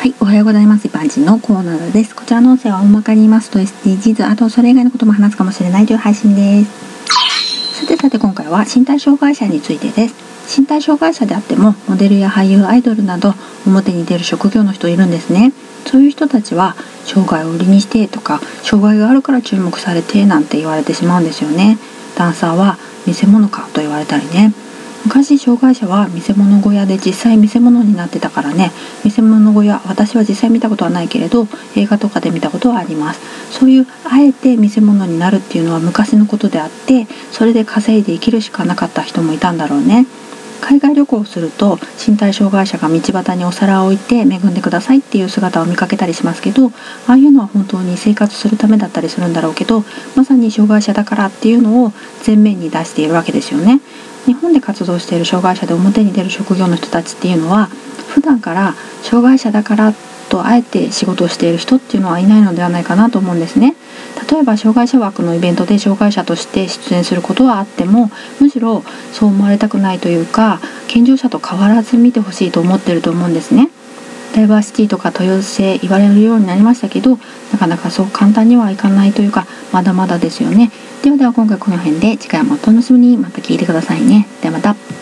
はい、おはようございます。一般人のコーナーです。こちらの音声は大まかに言いますと SDGs、あとそれ以外のことも話すかもしれないという配信です。さてさて今回は身体障害者についてです。身体障害者であってもモデルや俳優、アイドルなど表に出る職業の人いるんですね。そういう人たちは障害を売りにしてとか障害があるから注目されてなんて言われてしまうんですよね。ダンサーは見せ物かと言われたりね。昔障害者は見せ物小屋で実際見せ物になってたからね。見せ物小屋私は実際見たことはないけれど映画とかで見たことはあります。そういうあえて見せ物になるっていうのは昔のことであってそれで稼いで生きるしかなかった人もいたんだろうね。海外旅行をすると身体障害者が道端にお皿を置いて恵んでくださいっていう姿を見かけたりしますけどああいうのは本当に生活するためだったりするんだろうけどまさに障害者だからっていうのを前面に出しているわけですよね。日本で活動している障害者で表に出る職業の人たちっていうのは普段から障害者だからとあえて仕事をしている人っていうのはいないのではないかなと思うんですね。例えば障害者枠のイベントで障害者として出演することはあってもむしろそう思われたくないというか健常者と変わらず見てほしいと思ってると思うんですね。ダイバーシティとか多様性言われるようになりましたけどなかなかそう簡単にはいかないというかまだまだですよね。ではでは今回この辺で次回もお楽しみに。また聞いてくださいね。ではまた。